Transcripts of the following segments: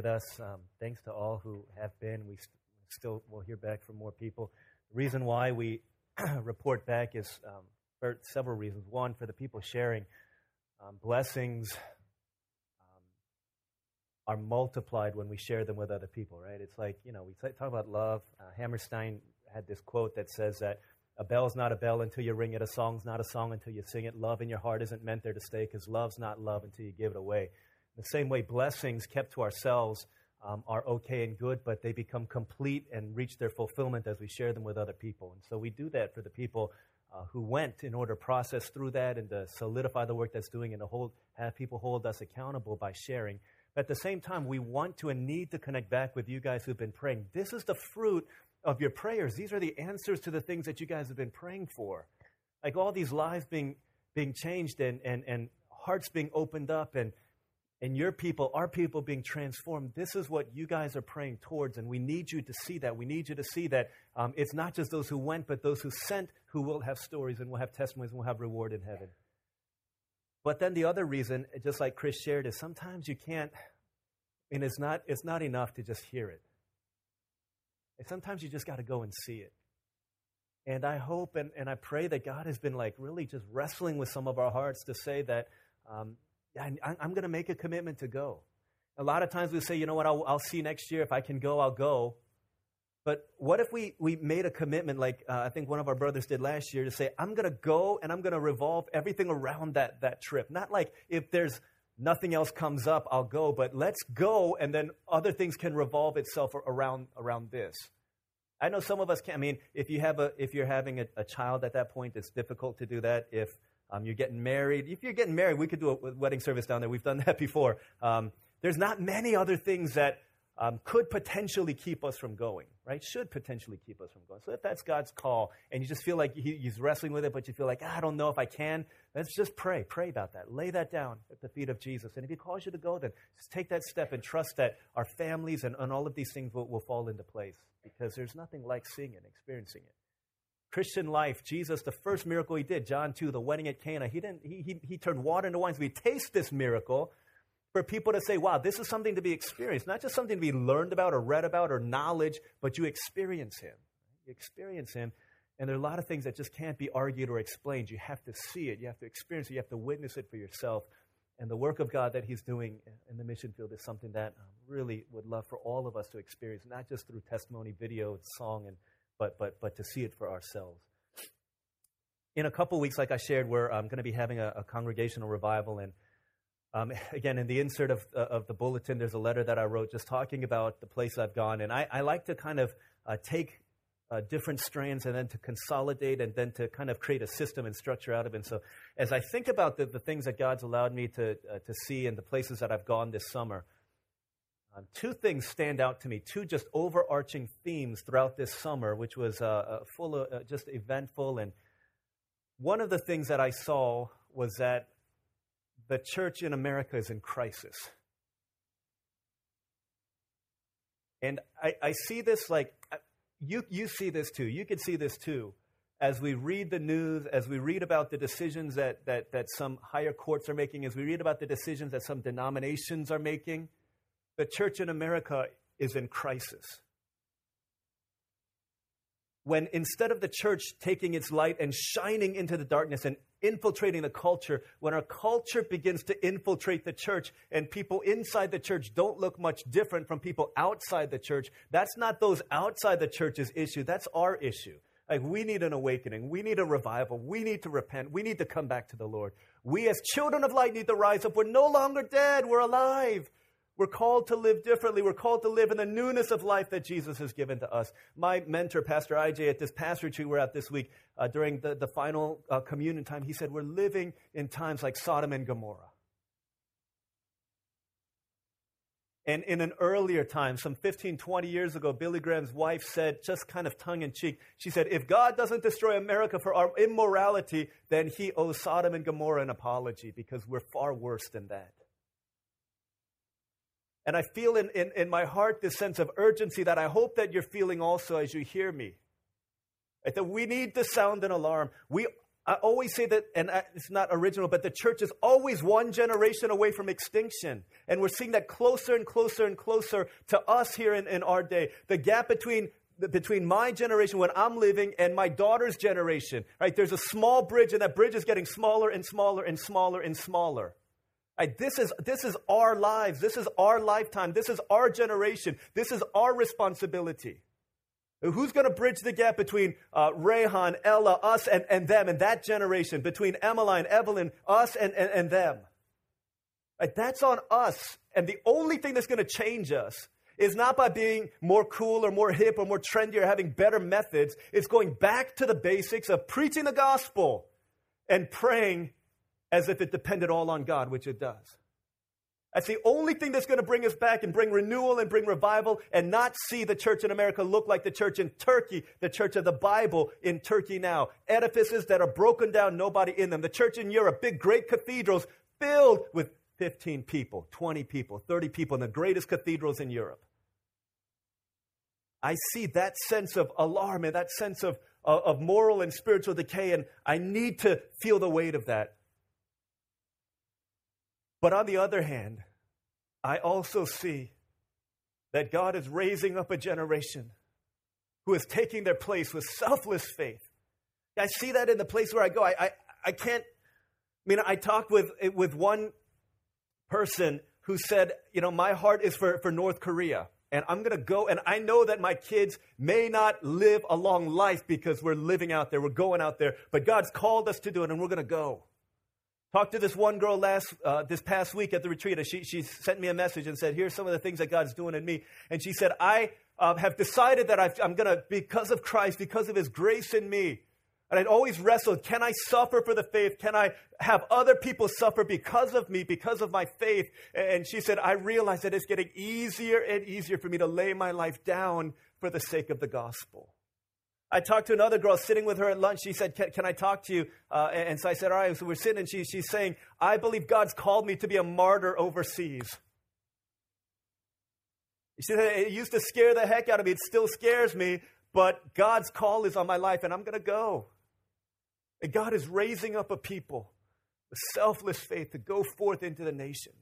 with us. Um, thanks to all who have been. We st- still will hear back from more people. The reason why we report back is um, for several reasons. One, for the people sharing, um, blessings um, are multiplied when we share them with other people, right? It's like, you know, we talk about love. Uh, Hammerstein had this quote that says that a bell's not a bell until you ring it, a song's not a song until you sing it. Love in your heart isn't meant there to stay because love's not love until you give it away. The same way, blessings kept to ourselves um, are okay and good, but they become complete and reach their fulfillment as we share them with other people. And so we do that for the people uh, who went in order to process through that and to solidify the work that's doing and to hold, have people hold us accountable by sharing. But at the same time, we want to and need to connect back with you guys who've been praying. This is the fruit of your prayers. These are the answers to the things that you guys have been praying for. Like all these lives being, being changed and, and, and hearts being opened up and, and your people, our people being transformed. This is what you guys are praying towards, and we need you to see that. We need you to see that um, it's not just those who went, but those who sent who will have stories and will have testimonies and will have reward in heaven. But then the other reason, just like Chris shared, is sometimes you can't, and it's not, it's not enough to just hear it. And sometimes you just got to go and see it. And I hope and, and I pray that God has been like really just wrestling with some of our hearts to say that um, I, I'm going to make a commitment to go. A lot of times we say, you know what, I'll, I'll, see next year. If I can go, I'll go. But what if we, we made a commitment, like uh, I think one of our brothers did last year, to say, I'm going to go and I'm going to revolve everything around that, that trip. Not like if there's nothing else comes up, I'll go, but let's go and then other things can revolve itself around, around this. I know some of us can't. I mean, if you have a, if you're having a, a child at that point, it's difficult to do that. If um, you're getting married. If you're getting married, we could do a wedding service down there. We've done that before. Um, there's not many other things that um, could potentially keep us from going, right? Should potentially keep us from going. So if that's God's call and you just feel like he, He's wrestling with it, but you feel like, ah, I don't know if I can, let's just pray. Pray about that. Lay that down at the feet of Jesus. And if He calls you to go, then just take that step and trust that our families and, and all of these things will, will fall into place because there's nothing like seeing it, experiencing it. Christian life, Jesus, the first miracle he did, John 2, the wedding at Cana, he, didn't, he, he, he turned water into wine. So we taste this miracle for people to say, wow, this is something to be experienced, not just something to be learned about or read about or knowledge, but you experience him. You experience him. And there are a lot of things that just can't be argued or explained. You have to see it, you have to experience it, you have to witness it for yourself. And the work of God that He's doing in the mission field is something that I really would love for all of us to experience, not just through testimony, video, song, and but, but, but to see it for ourselves. In a couple weeks, like I shared, we're um, going to be having a, a congregational revival. And um, again, in the insert of, uh, of the bulletin, there's a letter that I wrote just talking about the place I've gone. And I, I like to kind of uh, take uh, different strands and then to consolidate and then to kind of create a system and structure out of it. And so, as I think about the, the things that God's allowed me to, uh, to see and the places that I've gone this summer, um, two things stand out to me, two just overarching themes throughout this summer, which was uh, uh, full of uh, just eventful. And one of the things that I saw was that the church in America is in crisis. And I, I see this like, you, you see this too. You can see this too. As we read the news, as we read about the decisions that, that, that some higher courts are making, as we read about the decisions that some denominations are making, the church in America is in crisis. When instead of the church taking its light and shining into the darkness and infiltrating the culture, when our culture begins to infiltrate the church and people inside the church don't look much different from people outside the church, that's not those outside the church's issue, that's our issue. Like, we need an awakening. We need a revival. We need to repent. We need to come back to the Lord. We, as children of light, need to rise up. We're no longer dead. We're alive. We're called to live differently. We're called to live in the newness of life that Jesus has given to us. My mentor, Pastor IJ, at this pastor retreat we're at this week, uh, during the, the final uh, communion time, he said, We're living in times like Sodom and Gomorrah. And in an earlier time, some 15, 20 years ago, Billy Graham's wife said, just kind of tongue in cheek, she said, If God doesn't destroy America for our immorality, then he owes Sodom and Gomorrah an apology because we're far worse than that. And I feel in, in, in, my heart this sense of urgency that I hope that you're feeling also as you hear me. Right? That we need to sound an alarm. We, I always say that, and it's not original, but the church is always one generation away from extinction. And we're seeing that closer and closer and closer to us here in, in our day. The gap between between my generation when I'm living and my daughter's generation, right? There's a small bridge, and that bridge is getting smaller and smaller and smaller and smaller. This, is, this is our lives. This is our lifetime. This is our generation. This is our responsibility. Who's going to bridge the gap between uh, Rayhan, Ella, us, and, and them, and that generation? Between Emmeline, Evelyn, us, and, and, and them? That's on us. And the only thing that's going to change us is not by being more cool or more hip or more trendy or having better methods. It's going back to the basics of preaching the gospel and praying as if it depended all on God, which it does. That's the only thing that's going to bring us back and bring renewal and bring revival and not see the church in America look like the church in Turkey, the church of the Bible in Turkey now. Edifices that are broken down, nobody in them. The church in Europe, big, great cathedrals filled with 15 people, 20 people, 30 people in the greatest cathedrals in Europe. I see that sense of alarm and that sense of, of moral and spiritual decay, and I need to feel the weight of that. But on the other hand, I also see that God is raising up a generation who is taking their place with selfless faith. I see that in the place where I go. I, I, I can't, I mean, I talked with, with one person who said, you know, my heart is for, for North Korea. And I'm going to go, and I know that my kids may not live a long life because we're living out there, we're going out there, but God's called us to do it, and we're going to go. Talked to this one girl last, uh, this past week at the retreat. She, she sent me a message and said, Here's some of the things that God's doing in me. And she said, I uh, have decided that i am going to, because of Christ, because of His grace in me, and I'd always wrestled can I suffer for the faith? Can I have other people suffer because of me, because of my faith? And she said, I realize that it's getting easier and easier for me to lay my life down for the sake of the gospel. I talked to another girl sitting with her at lunch. She said, Can, can I talk to you? Uh, and so I said, All right. So we're sitting, and she, she's saying, I believe God's called me to be a martyr overseas. She said, It used to scare the heck out of me. It still scares me, but God's call is on my life, and I'm going to go. And God is raising up a people with selfless faith to go forth into the nations.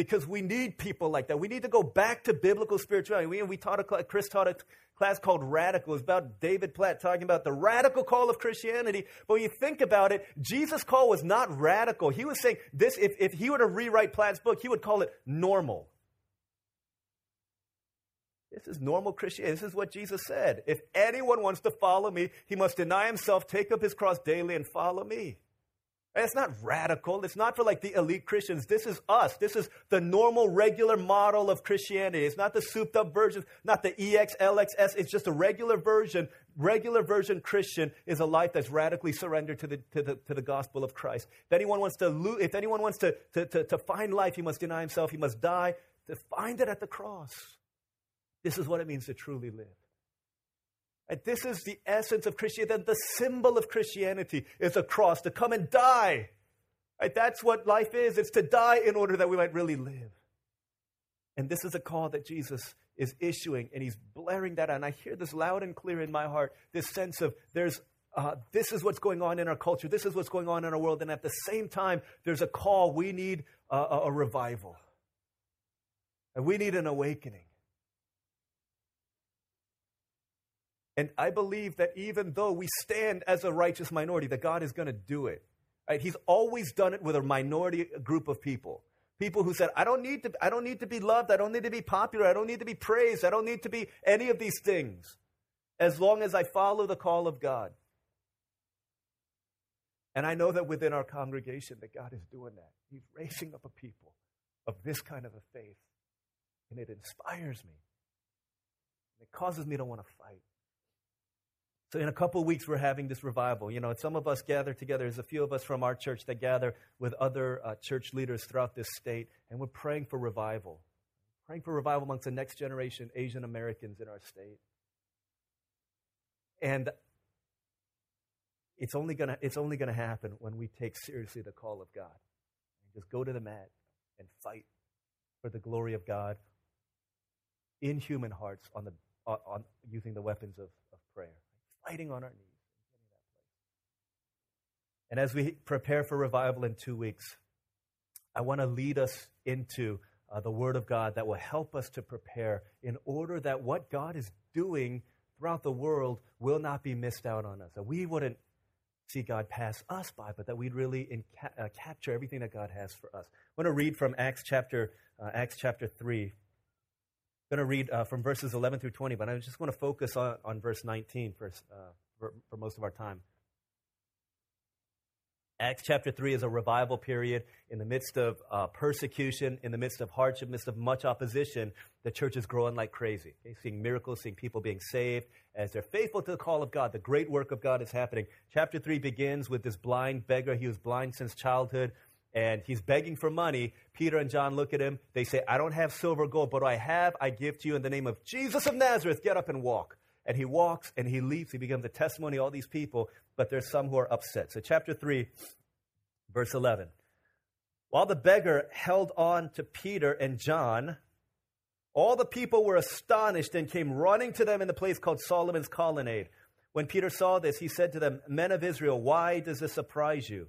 Because we need people like that. We need to go back to biblical spirituality. We, we taught a Chris taught a class called Radical. It's about David Platt talking about the radical call of Christianity. But when you think about it, Jesus' call was not radical. He was saying this, if, if he were to rewrite Platt's book, he would call it normal. This is normal Christianity. This is what Jesus said. If anyone wants to follow me, he must deny himself, take up his cross daily, and follow me. It's not radical. It's not for like the elite Christians. This is us. This is the normal, regular model of Christianity. It's not the souped up version, not the EX, LXS. It's just a regular version. Regular version Christian is a life that's radically surrendered to the, to the, to the gospel of Christ. If anyone wants to, lo- if anyone wants to, to, to, to find life, he must deny himself. He must die to find it at the cross. This is what it means to truly live. This is the essence of Christianity. The symbol of Christianity is a cross to come and die. That's what life is. It's to die in order that we might really live. And this is a call that Jesus is issuing, and he's blaring that out. And I hear this loud and clear in my heart this sense of there's uh, this is what's going on in our culture, this is what's going on in our world. And at the same time, there's a call we need uh, a, a revival, and we need an awakening. And I believe that even though we stand as a righteous minority, that God is going to do it. Right? He's always done it with a minority group of people. People who said, I don't, need to, I don't need to be loved. I don't need to be popular. I don't need to be praised. I don't need to be any of these things as long as I follow the call of God. And I know that within our congregation that God is doing that. He's raising up a people of this kind of a faith. And it inspires me. It causes me to want to fight. So in a couple of weeks, we're having this revival. You know, some of us gather together. There's a few of us from our church that gather with other uh, church leaders throughout this state, and we're praying for revival. Praying for revival amongst the next generation Asian Americans in our state. And it's only gonna it's only gonna happen when we take seriously the call of God. And just go to the mat and fight for the glory of God in human hearts on the on, on using the weapons of, of prayer fighting on our knees And as we prepare for revival in two weeks, I want to lead us into uh, the Word of God that will help us to prepare in order that what God is doing throughout the world will not be missed out on us. That we wouldn't see God pass us by, but that we'd really uh, capture everything that God has for us. I want to read from Acts chapter, uh, Acts chapter 3. Going to read uh, from verses 11 through 20, but I just want to focus on, on verse 19 for, uh, for, for most of our time. Acts chapter 3 is a revival period in the midst of uh, persecution, in the midst of hardship, in the midst of much opposition. The church is growing like crazy. Okay? Seeing miracles, seeing people being saved. As they're faithful to the call of God, the great work of God is happening. Chapter 3 begins with this blind beggar. He was blind since childhood, and he's begging for money. Peter and John look at him. They say, I don't have silver or gold, but I have, I give to you in the name of Jesus of Nazareth. Get up and walk. And he walks and he leaps. He becomes a testimony to all these people but there's some who are upset. So, chapter 3, verse 11. While the beggar held on to Peter and John, all the people were astonished and came running to them in the place called Solomon's Colonnade. When Peter saw this, he said to them, Men of Israel, why does this surprise you?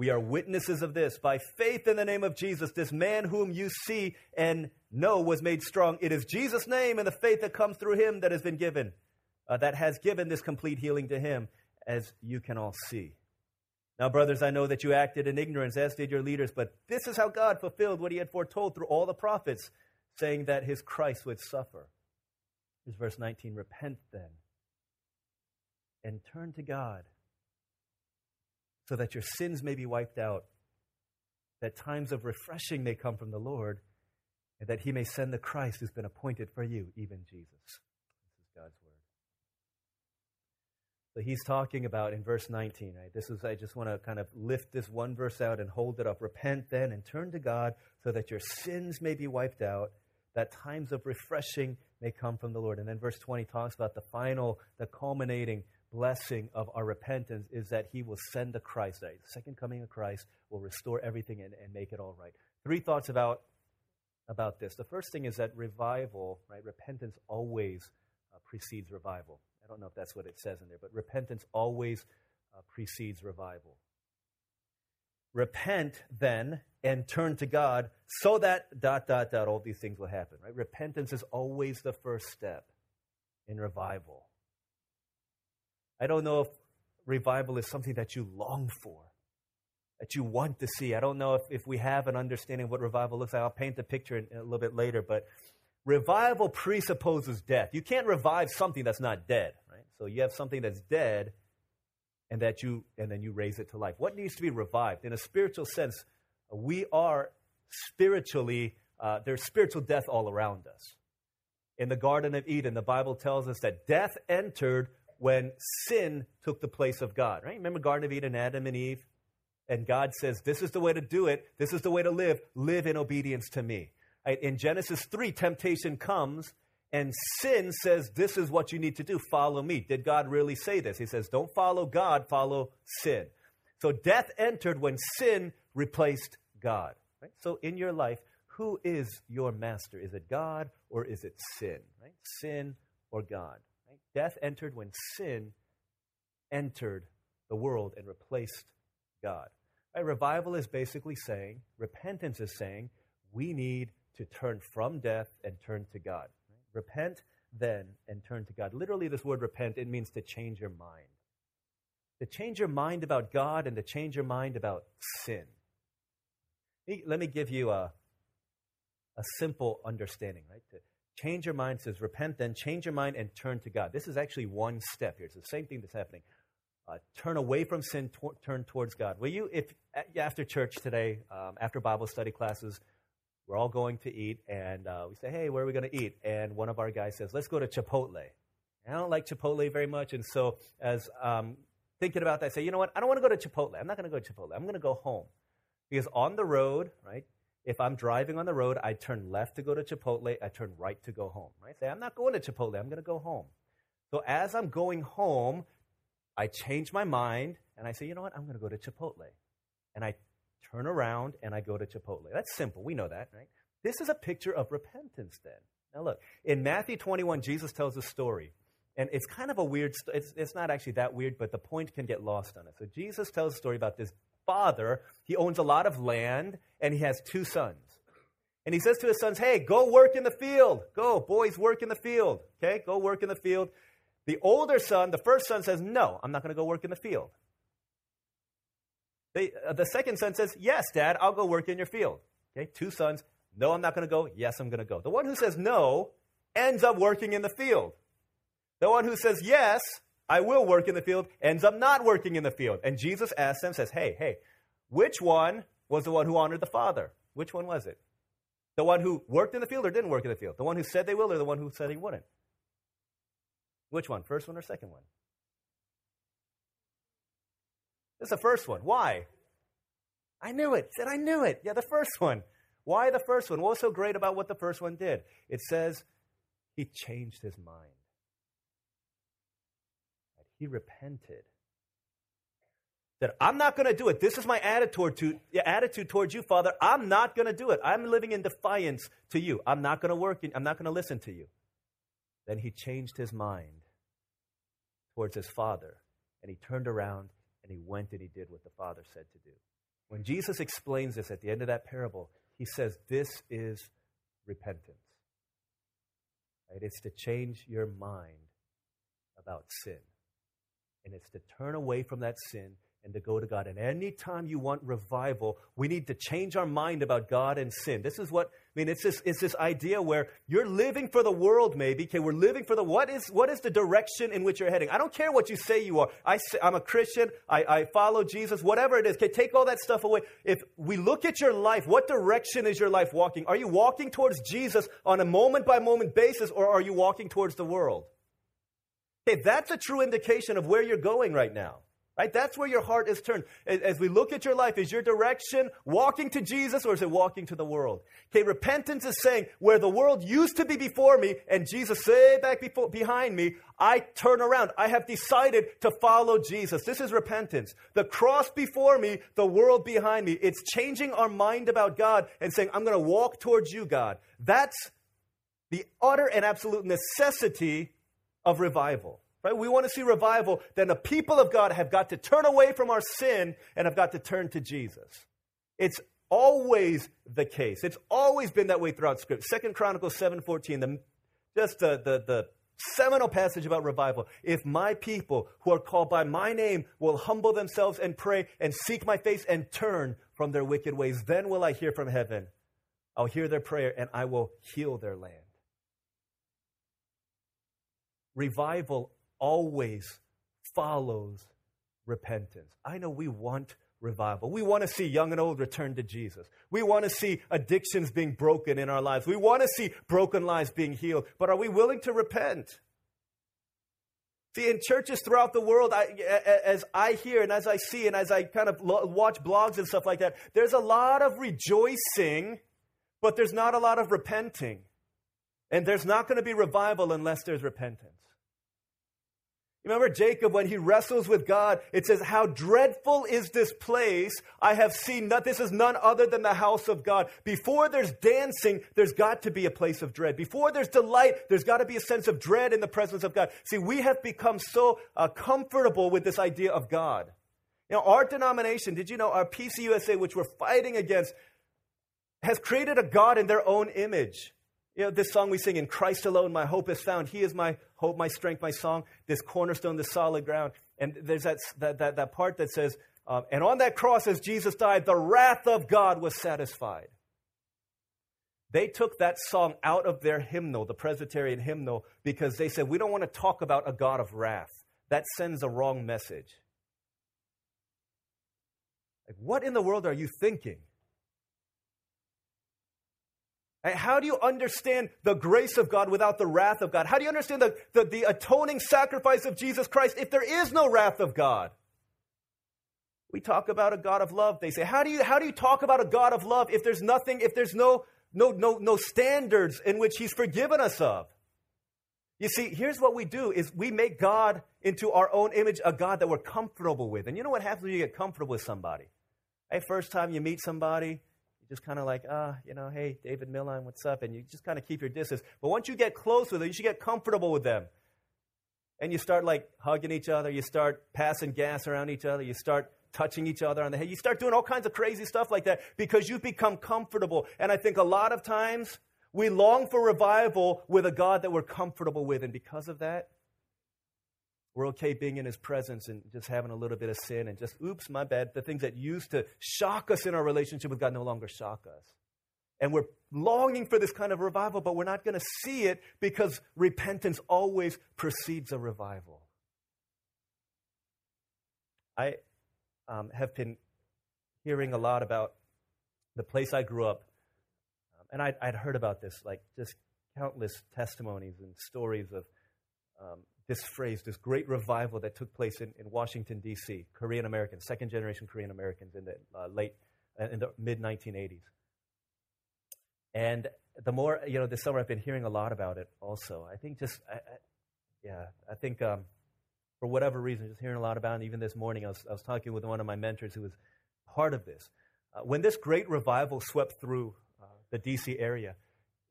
We are witnesses of this. By faith in the name of Jesus, this man whom you see and know was made strong. It is Jesus' name and the faith that comes through him that has been given, uh, that has given this complete healing to him, as you can all see. Now, brothers, I know that you acted in ignorance, as did your leaders, but this is how God fulfilled what he had foretold through all the prophets, saying that his Christ would suffer. Here's verse 19 Repent then and turn to God so that your sins may be wiped out, that times of refreshing may come from the Lord, and that he may send the Christ who's been appointed for you, even Jesus. This is God's word. So he's talking about in verse 19, right? This is, I just want to kind of lift this one verse out and hold it up. Repent then and turn to God so that your sins may be wiped out, that times of refreshing may come from the Lord. And then verse 20 talks about the final, the culminating blessing of our repentance is that he will send the Christ. Right? The second coming of Christ will restore everything and, and make it all right. Three thoughts about, about this. The first thing is that revival, right? Repentance always uh, precedes revival I don't know if that's what it says in there, but repentance always uh, precedes revival. Repent then and turn to God so that dot dot dot all these things will happen, right? Repentance is always the first step in revival. I don't know if revival is something that you long for, that you want to see. I don't know if, if we have an understanding of what revival looks like. I'll paint the picture in, in a little bit later, but revival presupposes death. You can't revive something that's not dead, right? So you have something that's dead and that you and then you raise it to life. What needs to be revived? In a spiritual sense, we are spiritually uh, there's spiritual death all around us. In the Garden of Eden, the Bible tells us that death entered when sin took the place of God. Right? Remember Garden of Eden, Adam and Eve? And God says, This is the way to do it. This is the way to live. Live in obedience to me. In Genesis 3, temptation comes and sin says, This is what you need to do. Follow me. Did God really say this? He says, Don't follow God, follow sin. So death entered when sin replaced God. Right? So in your life, who is your master? Is it God or is it sin? Right? Sin or God? Death entered when sin entered the world and replaced God. Right? Revival is basically saying, repentance is saying, we need to turn from death and turn to God. Right? Repent then and turn to God. Literally, this word repent, it means to change your mind. To change your mind about God and to change your mind about sin. Let me give you a, a simple understanding, right? To change your mind says repent, then change your mind and turn to God. This is actually one step here. It's the same thing that's happening. Uh, turn away from sin, turn towards God. Will you, if after church today, um, after Bible study classes, we're all going to eat, and uh, we say, hey, where are we going to eat? And one of our guys says, let's go to Chipotle. And I don't like Chipotle very much, and so as um, thinking about that, I say, you know what? I don't want to go to Chipotle. I'm not going to go to Chipotle. I'm going to go home. Because on the road, right, if I'm driving on the road, I turn left to go to Chipotle, I turn right to go home. Right? Say, I'm not going to Chipotle, I'm going to go home. So as I'm going home, I change my mind and I say, you know what, I'm going to go to Chipotle. And I turn around and I go to Chipotle. That's simple. We know that, right? This is a picture of repentance then. Now look, in Matthew 21, Jesus tells a story. And it's kind of a weird, it's, it's not actually that weird, but the point can get lost on it. So Jesus tells a story about this father. He owns a lot of land and he has two sons. And he says to his sons, hey, go work in the field. Go, boys, work in the field. Okay, go work in the field. The older son, the first son says, no, I'm not going to go work in the field. They, uh, the second son says, yes, dad, I'll go work in your field. Okay, two sons, no, I'm not going to go. Yes, I'm going to go. The one who says no ends up working in the field. The one who says, Yes, I will work in the field, ends up not working in the field. And Jesus asks them, says, Hey, hey, which one was the one who honored the Father? Which one was it? The one who worked in the field or didn't work in the field? The one who said they will or the one who said he wouldn't? Which one? First one or second one? It's the first one. Why? I knew it. Said I knew it. Yeah, the first one. Why the first one? What was so great about what the first one did? It says he changed his mind he repented. That I'm not going to do it. This is my attitude, to, attitude towards you, Father. I'm not going to do it. I'm living in defiance to you. I'm not going to work. In, I'm not going to listen to you. Then he changed his mind towards his father, and he turned around and he went and he did what the father said to do. When Jesus explains this at the end of that parable, he says, This is repentance. Right? It's to change your mind about sin and it's to turn away from that sin and to go to God. And anytime you want revival, we need to change our mind about God and sin. This is what I mean. It's this it's this idea where you're living for the world. Maybe okay, we're living for the what is what is the direction in which you're heading? I don't care what you say you are. I say I am a Christian. I, I follow Jesus. Whatever it is, okay, take all that stuff away. If we look at your life, what direction is your life walking? Are you walking towards Jesus on a moment by moment basis, or are you walking towards the world? Okay, that's a true indication of where you're going right now. Right? That's where your heart is turned. As we look at your life, is your direction walking to Jesus or is it walking to the world? Okay, repentance is saying where the world used to be before me and Jesus say back before, behind me, I turn around. I have decided to follow Jesus. This is repentance. The cross before me, the world behind me. It's changing our mind about God and saying, I'm going to walk towards you, God. That's the utter and absolute necessity of revival. Right? We want to see revival, then the people of God have got to turn away from our sin and have got to turn to Jesus. It's always the case. It's always been that way throughout Scripture. Second Chronicles 7.14, the, just the, the, the seminal passage about revival. If my people who are called by my name will humble themselves and pray and seek my face and turn from their wicked ways, then will I hear from heaven. I'll hear their prayer and I will heal their land revival always follows repentance. I know we want revival. We want to see young and old return to Jesus. We want to see addictions being broken in our lives. We want to see broken lives being healed. But are we willing to repent? See, in churches throughout the world, I, as I hear and as I see and as I kind of watch blogs and stuff like that, there's a lot of rejoicing, but there's not a lot of repenting. And there's not going to be revival unless there's repentance. Remember Jacob when he wrestles with God, it says, How dreadful is this place? I have seen that this is none other than the house of God. Before there's dancing, there's got to be a place of dread. Before there's delight, there's got to be a sense of dread in the presence of God. See, we have become so uh, comfortable with this idea of God. You know, our denomination, did you know, our PCUSA, which we're fighting against, has created a God in their own image. You know, this song we sing, In Christ alone my hope is found. He is my hope, my strength, my song, this cornerstone, this solid ground. And there's that, that, that, that part that says, um, And on that cross, as Jesus died, the wrath of God was satisfied. They took that song out of their hymnal, the Presbyterian hymnal, because they said, We don't want to talk about a God of wrath. That sends a wrong message. Like, what in the world are you thinking? How do you understand the grace of God without the wrath of God? How do you understand the, the, the, atoning sacrifice of Jesus Christ if there is no wrath of God? We talk about a God of love. They say, how do you, how do you talk about a God of love if there's nothing, if there's no, no, no, no standards in which He's forgiven us of? You see, here's what we do is we make God into our own image, a God that we're comfortable with. And you know what happens when you get comfortable with somebody? Hey, first time you meet somebody, just kind of like, ah, you know, hey, David Milline, what's up? And you just kind of keep your distance. But once you get close with them, you should get comfortable with them. And you start like hugging each other, you start passing gas around each other, you start touching each other on the head. You start doing all kinds of crazy stuff like that because you've become comfortable. And I think a lot of times we long for revival with a God that we're comfortable with. And because of that, we're okay being in his presence and just having a little bit of sin and just, oops, my bad. The things that used to shock us in our relationship with God no longer shock us. And we're longing for this kind of revival, but we're not going to see it because repentance always precedes a revival. I um, have been hearing a lot about the place I grew up, um, and I'd, I'd, heard about this, like just countless testimonies and stories of um, this phrase, this great revival that took place in, in Washington, D.C., Korean Americans, second generation Korean Americans in the uh, late, uh, in the mid 1980s. And the more, you know, this summer I've been hearing a lot about it also. I think just, I, I, yeah, I think um, for whatever reason, just hearing a lot about it. Even this morning, I was, I was talking with one of my mentors who was part of this. Uh, when this great revival swept through uh, the D.C. area,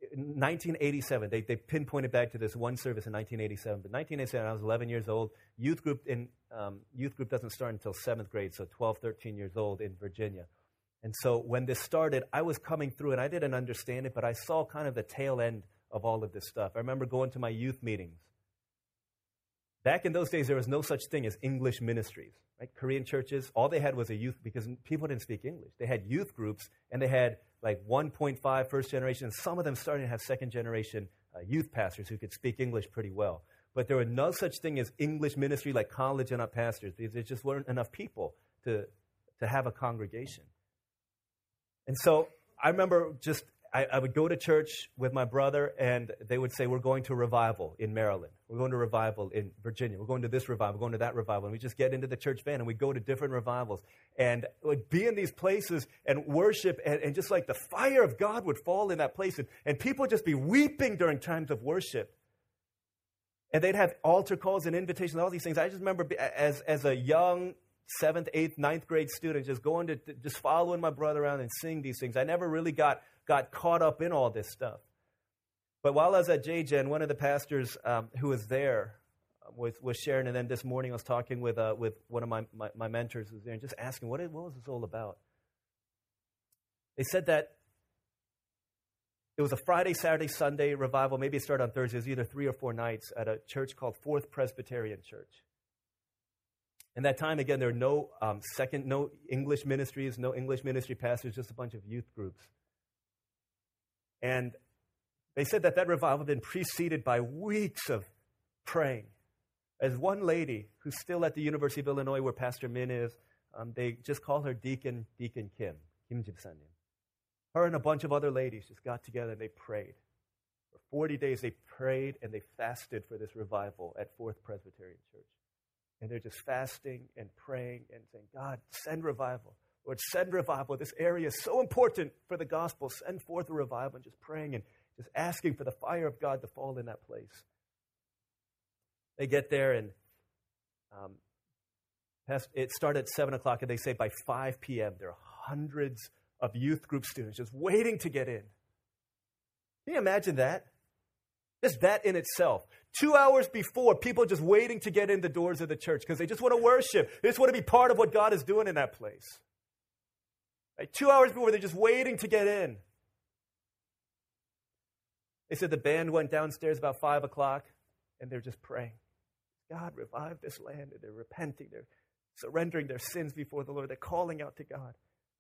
1987, they, they pinpointed back to this one service in 1987. But 1987, I was 11 years old. Youth group in um, youth group doesn't start until seventh grade, so 12, 13 years old in Virginia. And so when this started, I was coming through, and I didn't understand it, but I saw kind of the tail end of all of this stuff. I remember going to my youth meetings Back in those days, there was no such thing as English ministries. Right? Korean churches, all they had was a youth, because people didn't speak English. They had youth groups, and they had like 1.5 first generation, some of them starting to have second generation uh, youth pastors who could speak English pretty well. But there was no such thing as English ministry like college and up pastors, because there just weren't enough people to, to have a congregation. And so I remember just I, I, would go to church with my brother, and they would say, We're going to revival in Maryland. We're going to revival in Virginia. We're going to this revival. We're going to that revival. And we just get into the church van and we go to different revivals and would be in these places and worship, and, and just like the fire of God would fall in that place, and, and people just be weeping during times of worship. And they'd have altar calls and invitations, all these things. I just remember as, as a young seventh, eighth, ninth grade student, just going to, just following my brother around and seeing these things. I never really got got caught up in all this stuff. But while I was at JGen, one of the pastors um, who was there uh, was, was sharing, and then this morning I was talking with, uh, with one of my, my, my, mentors who was there and just asking, what, what was this all about? They said that it was a Friday, Saturday, Sunday revival. Maybe it started on Thursday. It was either three or four nights at a church called Fourth Presbyterian Church. And that time, again, there were no um, second, no English ministries, no English ministry pastors, just a bunch of youth groups. And they said that that revival had been preceded by weeks of praying. As one lady who's still at the University of Illinois, where Pastor Min is, um, they just call her Deacon Deacon Kim, Kim Jibsanim. Her and a bunch of other ladies just got together and they prayed. For 40 days, they prayed and they fasted for this revival at Fourth Presbyterian Church. And they're just fasting and praying and saying, God, send revival. Lord, send revival. This area is so important for the gospel. Send forth a revival and just praying and just asking for the fire of God to fall in that place. They get there and um, it started at 7 o'clock, and they say by 5 p.m., there are hundreds of youth group students just waiting to get in. Can you imagine that? Just that in itself. Two hours before, people just waiting to get in the doors of the church because they just want to worship. They just want to be part of what God is doing in that place. Like two hours before, they're just waiting to get in. They said the band went downstairs about 5 o'clock and they're just praying. God, revive this land. And they're repenting. They're surrendering their sins before the Lord. They're calling out to God.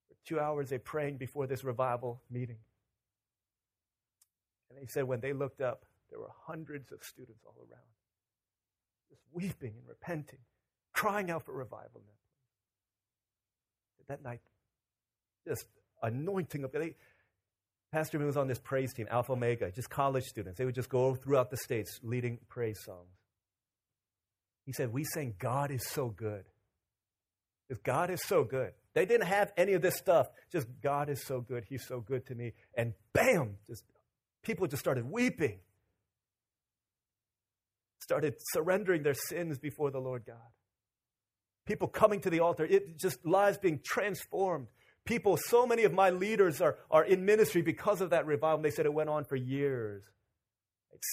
For two hours, they're praying before this revival meeting. And they said when they looked up, there were hundreds of students all around, just weeping and repenting, crying out for revival. That night, just anointing of God. Pastor was on this praise team, Alpha Omega, just college students. They would just go throughout the states leading praise songs. He said, We sang, God is so good. Because God is so good. They didn't have any of this stuff. Just God is so good. He's so good to me. And bam, just people just started weeping. Started surrendering their sins before the Lord God. People coming to the altar, it just lives being transformed. People, so many of my leaders are, are in ministry because of that revival. They said it went on for years.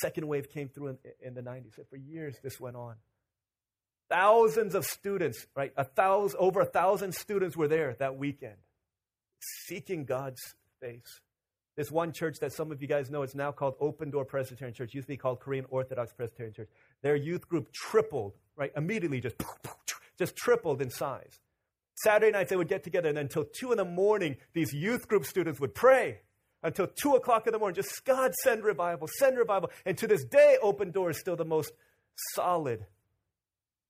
Second wave came through in, in the 90s. For years, this went on. Thousands of students, right? A thousand, over a thousand students were there that weekend, seeking God's face. This one church that some of you guys know is now called Open Door Presbyterian Church, used to be called Korean Orthodox Presbyterian Church. Their youth group tripled, right? Immediately just, just tripled in size. Saturday nights they would get together, and until two in the morning, these youth group students would pray until two o'clock in the morning. Just God send revival, send revival. And to this day, Open Door is still the most solid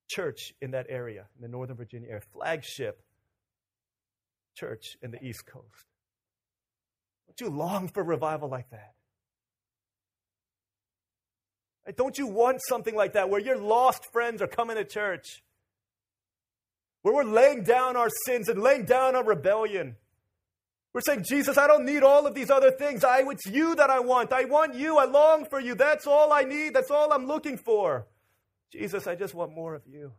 church in that area, in the Northern Virginia area, flagship church in the East Coast. Don't you long for revival like that? Don't you want something like that where your lost friends are coming to church? Where we're laying down our sins and laying down our rebellion. We're saying, Jesus, I don't need all of these other things. I, it's you that I want. I want you. I long for you. That's all I need. That's all I'm looking for. Jesus, I just want more of you.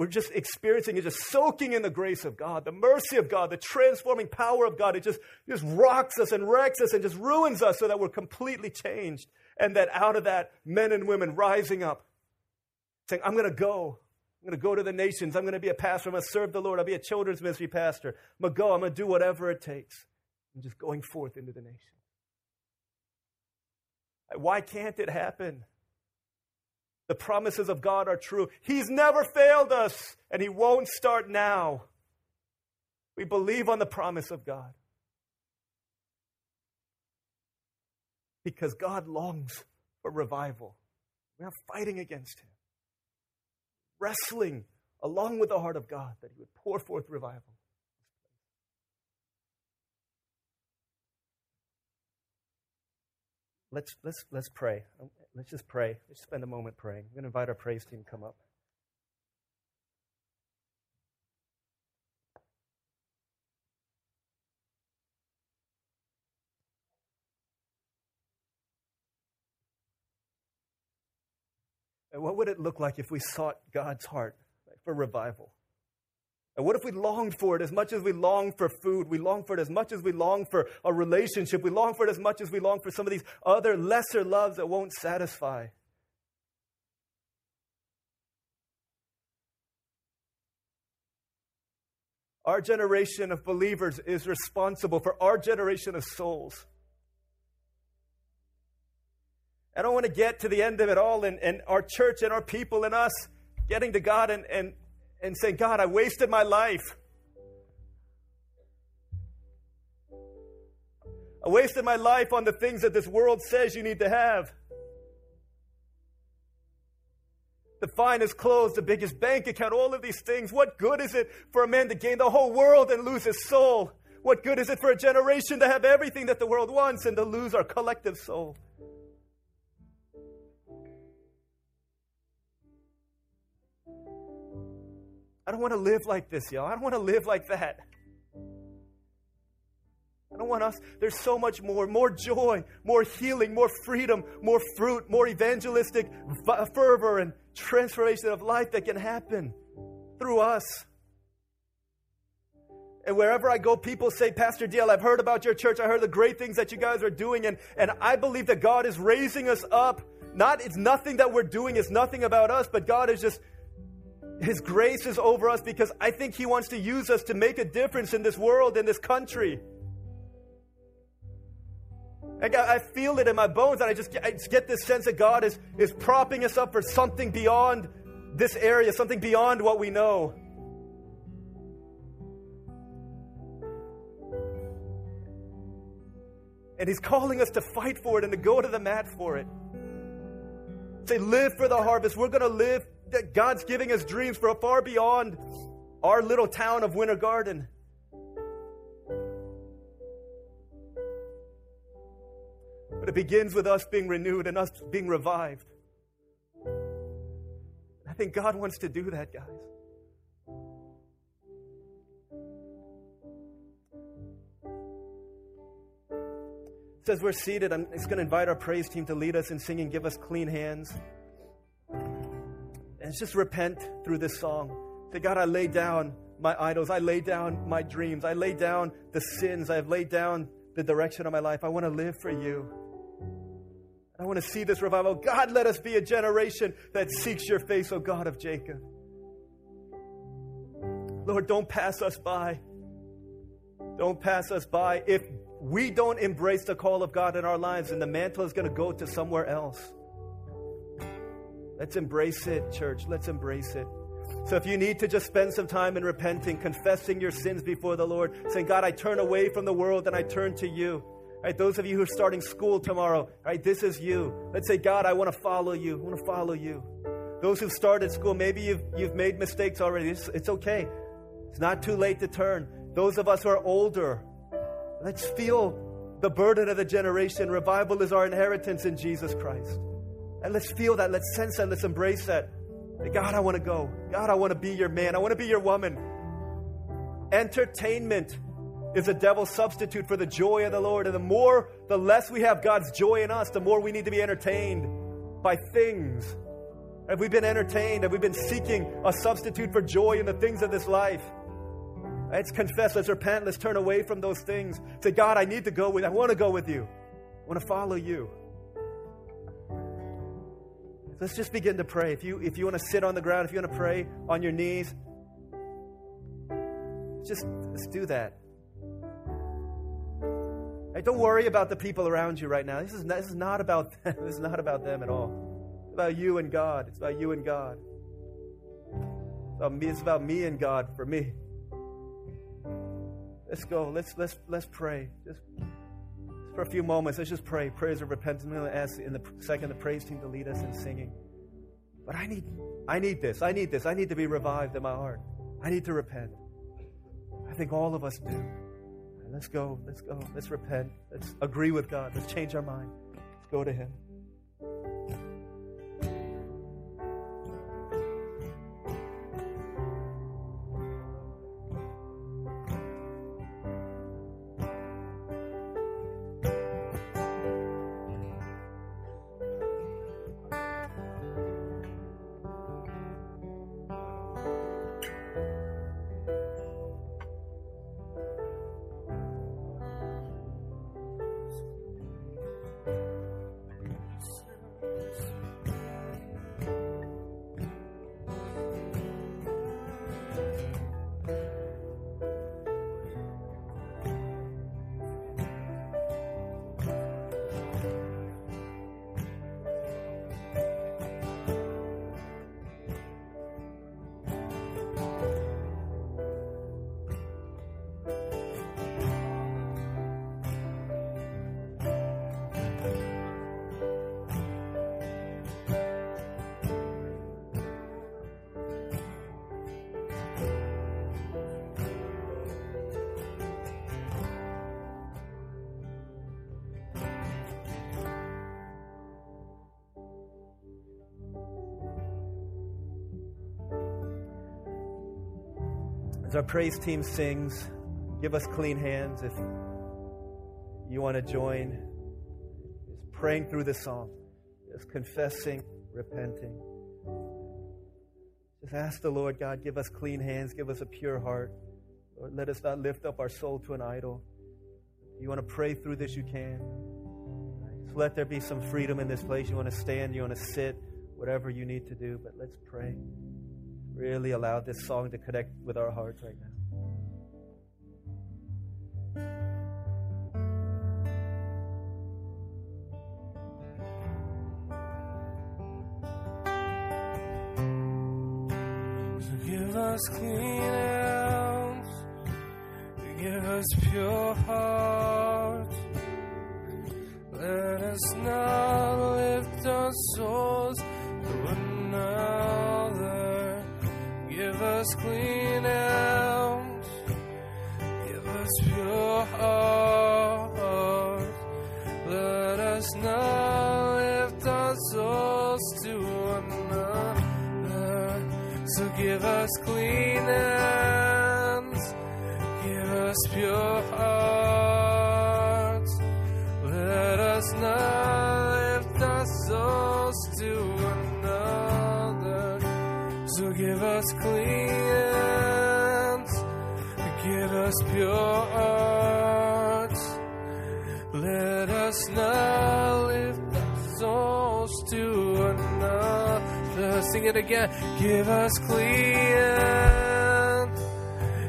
We're just experiencing it, just soaking in the grace of God, the mercy of God, the transforming power of God. It just, just rocks us and wrecks us and just ruins us so that we're completely changed. And that out of that, men and women rising up, saying, I'm going to go. I'm going to go to the nations. I'm going to be a pastor. I'm going to serve the Lord. I'll be a children's ministry pastor. I'm going to go. I'm going to do whatever it takes. I'm just going forth into the nation. Why can't it happen? The promises of God are true. He's never failed us, and He won't start now. We believe on the promise of God. Because God longs for revival. We're not fighting against Him, wrestling along with the heart of God that He would pour forth revival. let's, let's, let's pray. Let's just pray. Let's spend a moment praying. I'm going to invite our praise team to come up. What would it look like if we sought God's heart for revival? And what if we longed for it as much as we long for food? We long for it as much as we long for a relationship. We long for it as much as we long for some of these other lesser loves that won't satisfy. Our generation of believers is responsible for our generation of souls. I don't want to get to the end of it all and, and our church and our people and us getting to God and, and and saying, God, I wasted my life. I wasted my life on the things that this world says you need to have. The finest clothes, the biggest bank account, all of these things. What good is it for a man to gain the whole world and lose his soul? What good is it for a generation to have everything that the world wants and to lose our collective soul? I don't want to live like this, y'all. I don't want to live like that. I don't want us. There's so much more more joy, more healing, more freedom, more fruit, more evangelistic fervor and transformation of life that can happen through us. And wherever I go, people say, Pastor DL, I've heard about your church. I heard the great things that you guys are doing. And, and I believe that God is raising us up. Not, it's nothing that we're doing, it's nothing about us, but God is just his grace is over us because I think He wants to use us to make a difference in this world, in this country. I, feel it in my bones, and I just, get, I just get this sense that God is, is propping us up for something beyond this area, something beyond what we know. And He's calling us to fight for it and to go to the mat for it. Say, live for the harvest. We're going to live that God's giving us dreams for far beyond our little town of Winter Garden. But it begins with us being renewed and us being revived. I think God wants to do that, guys. as we're seated, I'm just going to invite our praise team to lead us in singing, Give Us Clean Hands. And just repent through this song. Say, God, I lay down my idols. I lay down my dreams. I lay down the sins. I've laid down the direction of my life. I want to live for you. I want to see this revival. God, let us be a generation that seeks your face, O God of Jacob. Lord, don't pass us by. Don't pass us by. If we don't embrace the call of God in our lives, and the mantle is going to go to somewhere else. Let's embrace it, church. Let's embrace it. So if you need to just spend some time in repenting, confessing your sins before the Lord, saying, God, I turn away from the world and I turn to you. Right, those of you who are starting school tomorrow, right, this is you. Let's say, God, I want to follow you. I want to follow you. Those who've started school, maybe you've, you've made mistakes already. It's, it's okay. It's not too late to turn. Those of us who are older, Let's feel the burden of the generation. Revival is our inheritance in Jesus Christ. And let's feel that. Let's sense that. Let's embrace that. God, I want to go. God, I want to be your man. I want to be your woman. Entertainment is a devil's substitute for the joy of the Lord. And the more, the less we have God's joy in us, the more we need to be entertained by things. Have we been entertained? Have we been seeking a substitute for joy in the things of this life? Let's confess, let's repent, let's turn away from those things. Say, God, I need to go with I want to go with you. I want to follow you. Let's just begin to pray. If you if you want to sit on the ground, if you want to pray on your knees, just let's do that. Don't worry about the people around you right now. This is not, this is not about them. This is not about them at all. It's about you and God. It's about you and God. It's about me. It's about me and God for me. Let's go. Let's let's let's pray. Just for a few moments, let's just pray. Prayers of repentance. I'm going to ask in the second the praise team to lead us in singing. But I need I need this. I need this. I need to be revived in my heart. I need to repent. I think all of us do. Let's go. Let's go. Let's repent. Let's agree with God. Let's change our mind. Let's go to Him. As our praise team sings, give us clean hands if you want to join. Just praying through the song, just confessing, repenting. Just ask the Lord God, give us clean hands, give us a pure heart. Lord, let us not lift up our soul to an idol. If you want to pray through this, you can. Just let there be some freedom in this place. You want to stand, you want to sit, whatever you need to do, but let's pray really allow this song to connect with our hearts right now. So give us clean hands. Give us pure hearts. Let us not lift our souls to another. So give us clean hands. Give us pure hearts. Let us not Sing it again. Give us clean.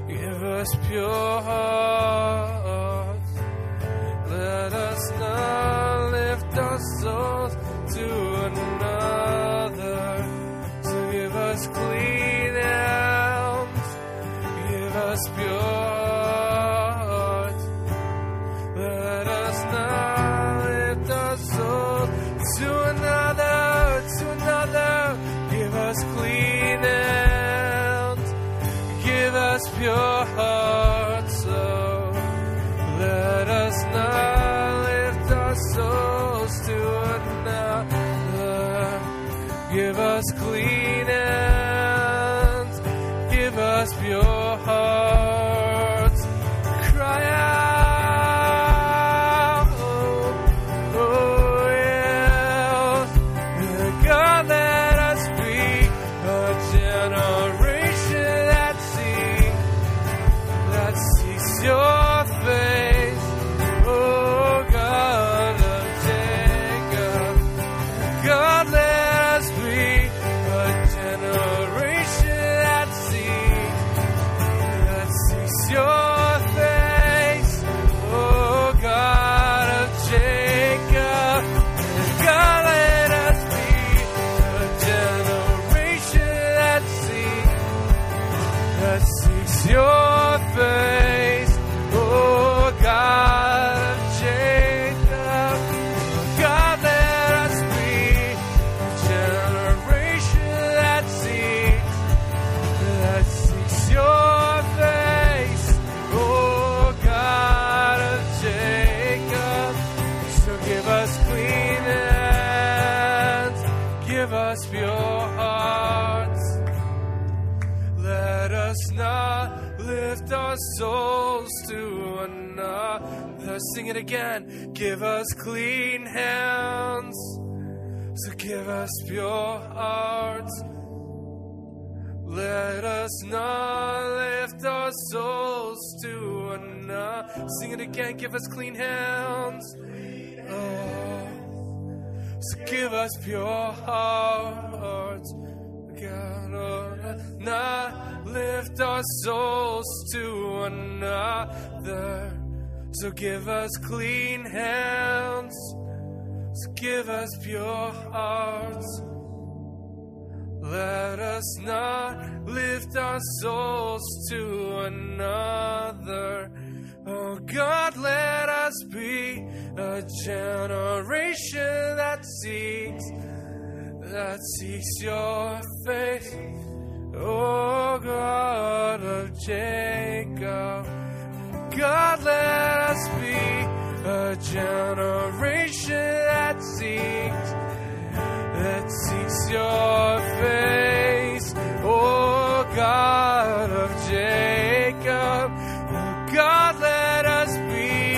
Give us pure hearts. Let us not lift our souls to another. So give us clean it again. Give us clean hands. So give us pure hearts. Let us not lift our souls to another. Sing it again. Give us clean hands. Oh. So give us pure hearts. God, oh, not lift our souls to another. So give us clean hands. So give us pure hearts. Let us not lift our souls to another. Oh God, let us be a generation that seeks, that seeks your face. Oh God of Jacob, Oh, God, let us be a generation that seeks, that seeks your face. Oh God of Jacob, oh God, let us be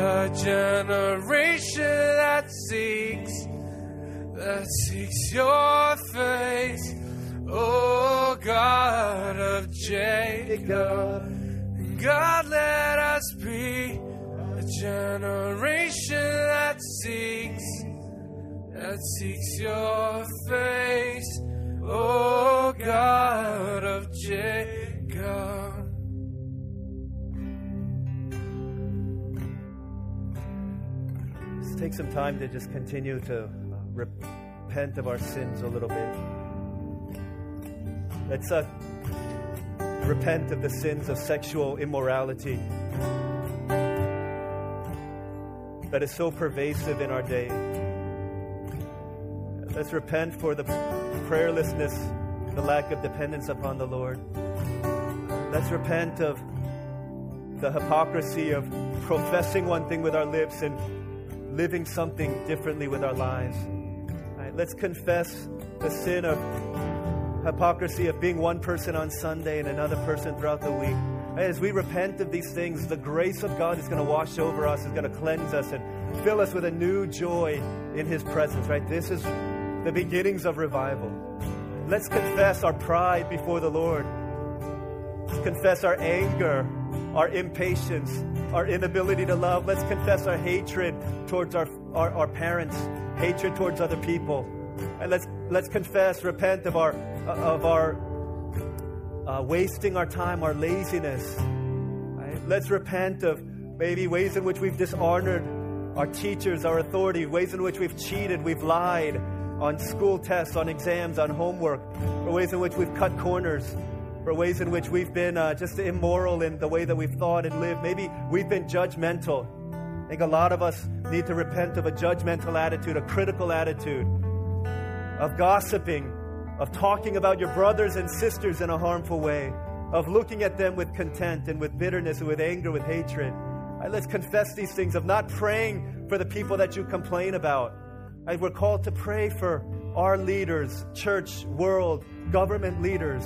a generation that seeks, that seeks your face. Oh God of Jacob, God, let us be a generation that seeks, that seeks your face. Oh God of Jacob. Let's take some time to just continue to uh, repent of our sins a little bit. Let's uh, repent of the sins of sexual immorality that is so pervasive in our day. Let's repent for the prayerlessness, the lack of dependence upon the Lord. Let's repent of the hypocrisy of professing one thing with our lips and living something differently with our lives. All right, let's confess the sin of hypocrisy of being one person on Sunday and another person throughout the week. As we repent of these things, the grace of God is going to wash over us, is going to cleanse us, and fill us with a new joy in His presence, right? This is the beginnings of revival. Let's confess our pride before the Lord. Let's confess our anger, our impatience, our inability to love. Let's confess our hatred towards our, our, our parents, hatred towards other people. And let's, let's confess, repent of our, of our uh, wasting our time, our laziness. Right? Let's repent of maybe ways in which we've dishonored our teachers, our authority, ways in which we've cheated, we've lied on school tests, on exams, on homework, or ways in which we've cut corners, for ways in which we've been uh, just immoral in the way that we've thought and lived. Maybe we've been judgmental. I think a lot of us need to repent of a judgmental attitude, a critical attitude, of gossiping, of talking about your brothers and sisters in a harmful way, of looking at them with contempt and with bitterness and with anger, with hatred. Right, let's confess these things, of not praying for the people that you complain about. Right, we're called to pray for our leaders, church, world, government leaders.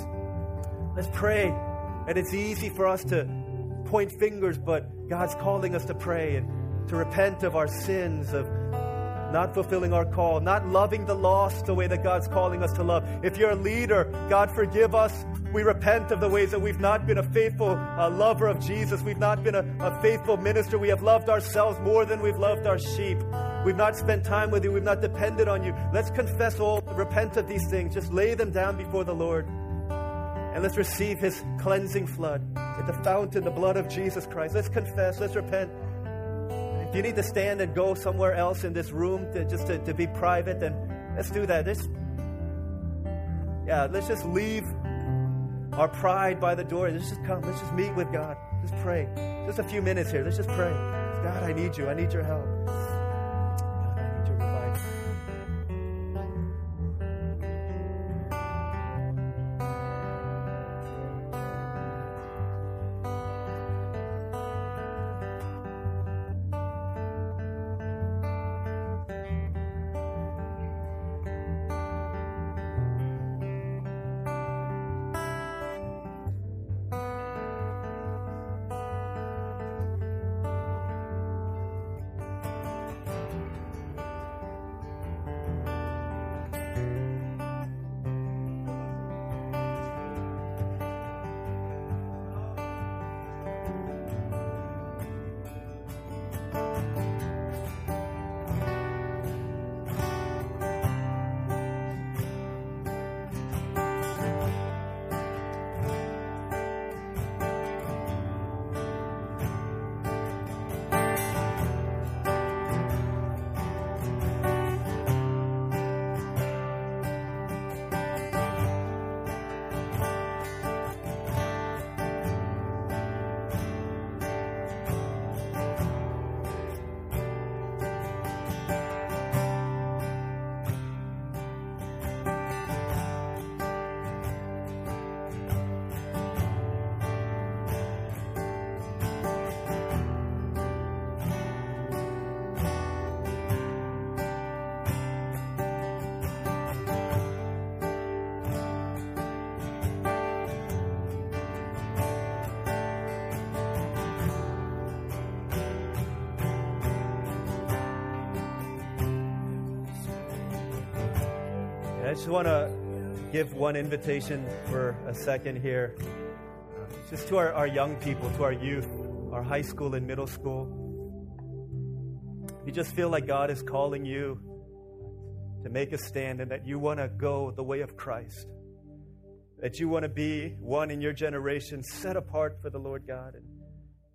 Let's pray. And it's easy for us to point fingers, but God's calling us to pray and to repent of our sins, of not fulfilling our call, not loving the lost the way that God's calling us to love. If you're a leader, God forgive us. We repent of the ways that we've not been a faithful uh, lover of Jesus. We've not been a, a faithful minister. We have loved ourselves more than we've loved our sheep. We've not spent time with you. We've not depended on you. Let's confess all, repent of these things. Just lay them down before the Lord. And let's receive his cleansing flood at the fountain, the blood of Jesus Christ. Let's confess, let's repent. If you need to stand and go somewhere else in this room to, just to, to be private, then let's do that. Let's, yeah, let's just leave our pride by the door. Let's just come. Let's just meet with God. Just pray. Just a few minutes here. Let's just pray. God, I need you. I need your help. I just want to give one invitation for a second here. Just to our, our young people, to our youth, our high school and middle school. You just feel like God is calling you to make a stand and that you want to go the way of Christ. That you want to be one in your generation set apart for the Lord God. And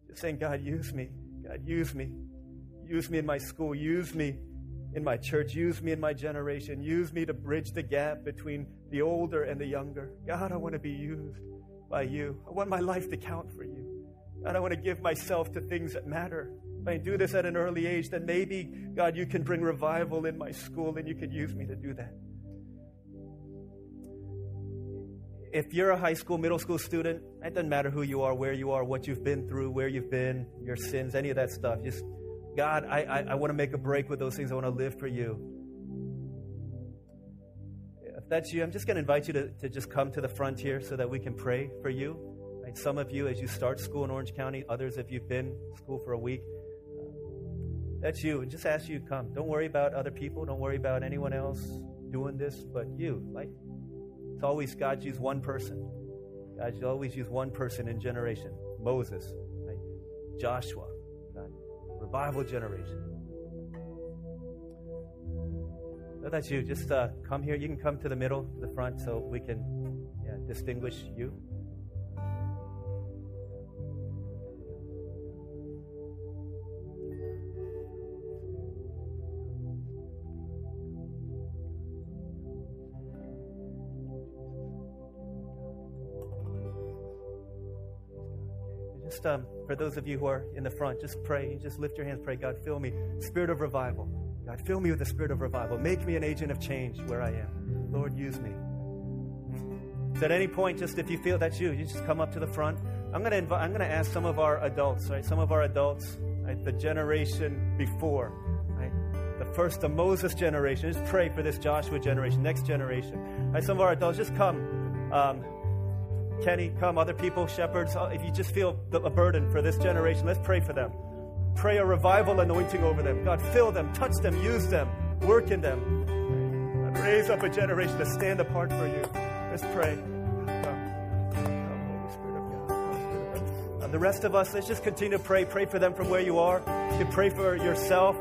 just saying, God, use me. God, use me. Use me in my school. Use me in my church. Use me in my generation. Use me to bridge the gap between the older and the younger. God, I want to be used by you. I want my life to count for you. God, I want to give myself to things that matter. If I do this at an early age, then maybe, God, you can bring revival in my school and you can use me to do that. If you're a high school, middle school student, it doesn't matter who you are, where you are, what you've been through, where you've been, your sins, any of that stuff. Just God, I, I, I want to make a break with those things. I want to live for you. if that's you, I'm just going to invite you to, to just come to the front here so that we can pray for you. Right? Some of you, as you start school in Orange County, others, if you've been school for a week, uh, that's you. And just ask you to come. Don't worry about other people. Don't worry about anyone else doing this, but you. Like, it's always God used one person. God always used one person in generation. Moses, right? Joshua, revival generation. That's you. Just uh, come here. You can come to the middle, to the front, so we can yeah, distinguish you. Um, for those of you who are in the front, just pray. Just lift your hands. Pray, God, fill me. Spirit of revival. God, fill me with the spirit of revival. Make me an agent of change where I am. Lord, use me. So at any point, just if you feel that's you, you just come up to the front. I'm to invite, I'm to ask some of our adults, right? Some of our adults, right? The generation before, right? The first, the Moses generation. Just pray for this Joshua generation, next generation. Right? Some of our adults, just come. Um, Kenny, come. Other people, shepherds. Uh, if you just feel a burden for this generation, let's pray for them. Pray a revival anointing over them. God, fill them, touch them, use them, work in them. God, raise up a generation to stand apart for you. Let's pray. Uh, the rest of us, let's just continue to pray. Pray for them from where you are. You pray for yourself.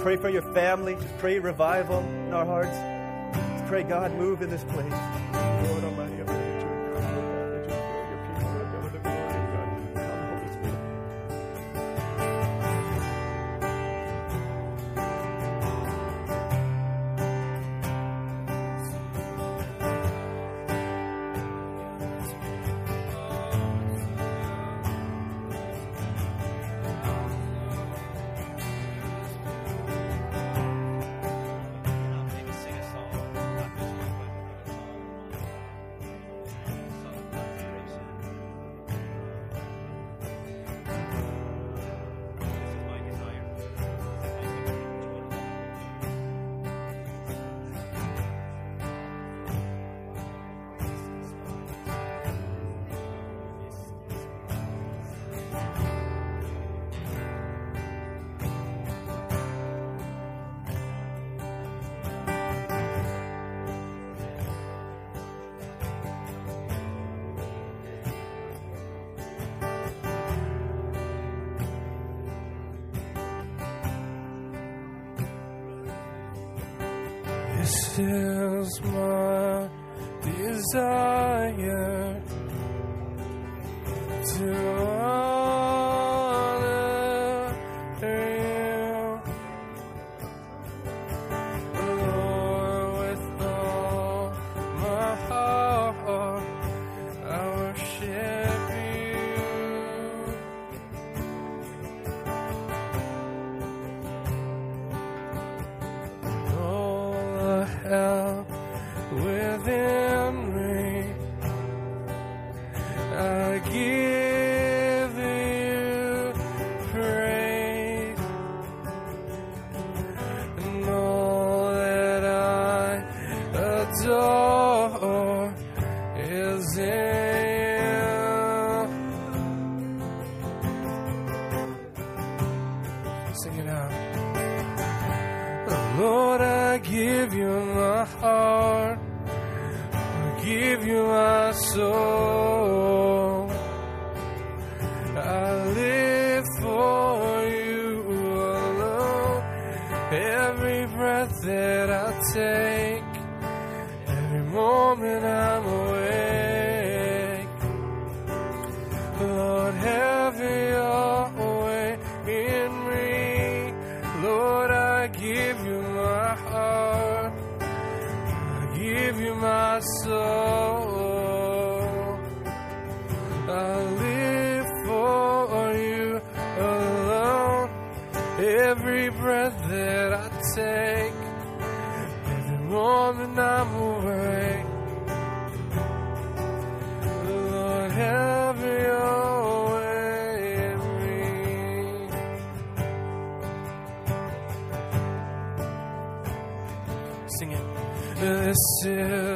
Pray for your family. Pray revival in our hearts. Let's pray, God, move in this place.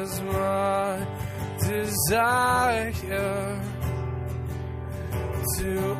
Is my desire to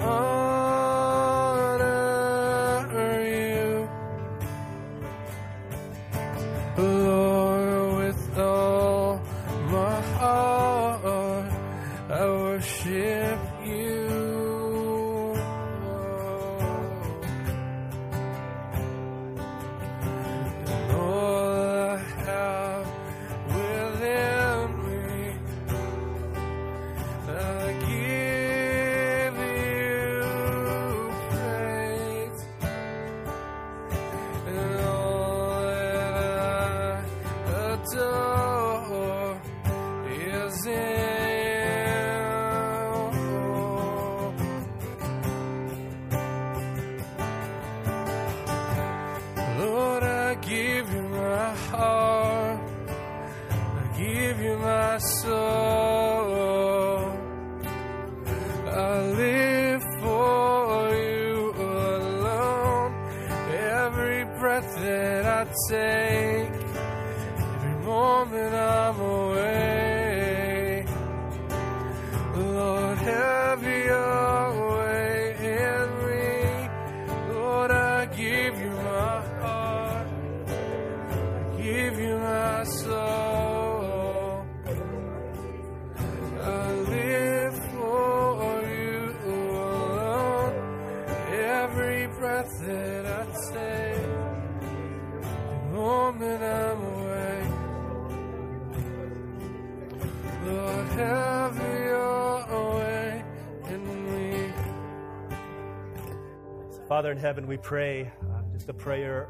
Father in heaven, we pray uh, just a prayer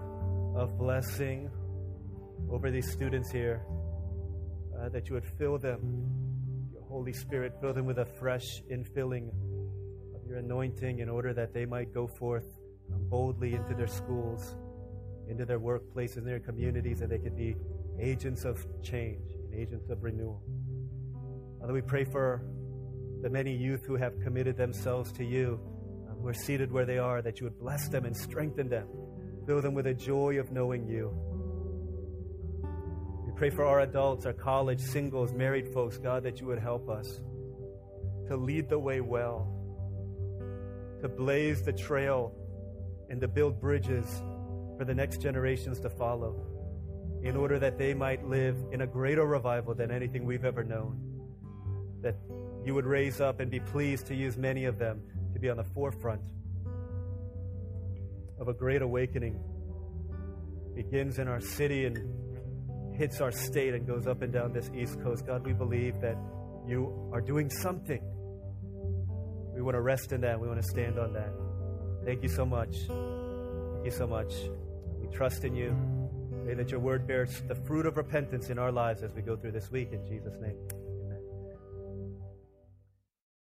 of blessing over these students here, uh, that you would fill them, your Holy Spirit, fill them with a fresh infilling of your anointing in order that they might go forth um, boldly into their schools, into their workplaces, in their communities, and they could be agents of change and agents of renewal. Father, we pray for the many youth who have committed themselves to you, who are seated where they are, that you would bless them and strengthen them, fill them with a joy of knowing you. We pray for our adults, our college, singles, married folks, God, that you would help us to lead the way well, to blaze the trail, and to build bridges for the next generations to follow, in order that they might live in a greater revival than anything we've ever known that you would raise up and be pleased to use many of them to be on the forefront of a great awakening. Begins in our city and hits our state and goes up and down this East Coast. God, we believe that you are doing something. We want to rest in that. We want to stand on that. Thank you so much. Thank you so much. We trust in you. Pray that your word bears the fruit of repentance in our lives as we go through this week. In Jesus' name.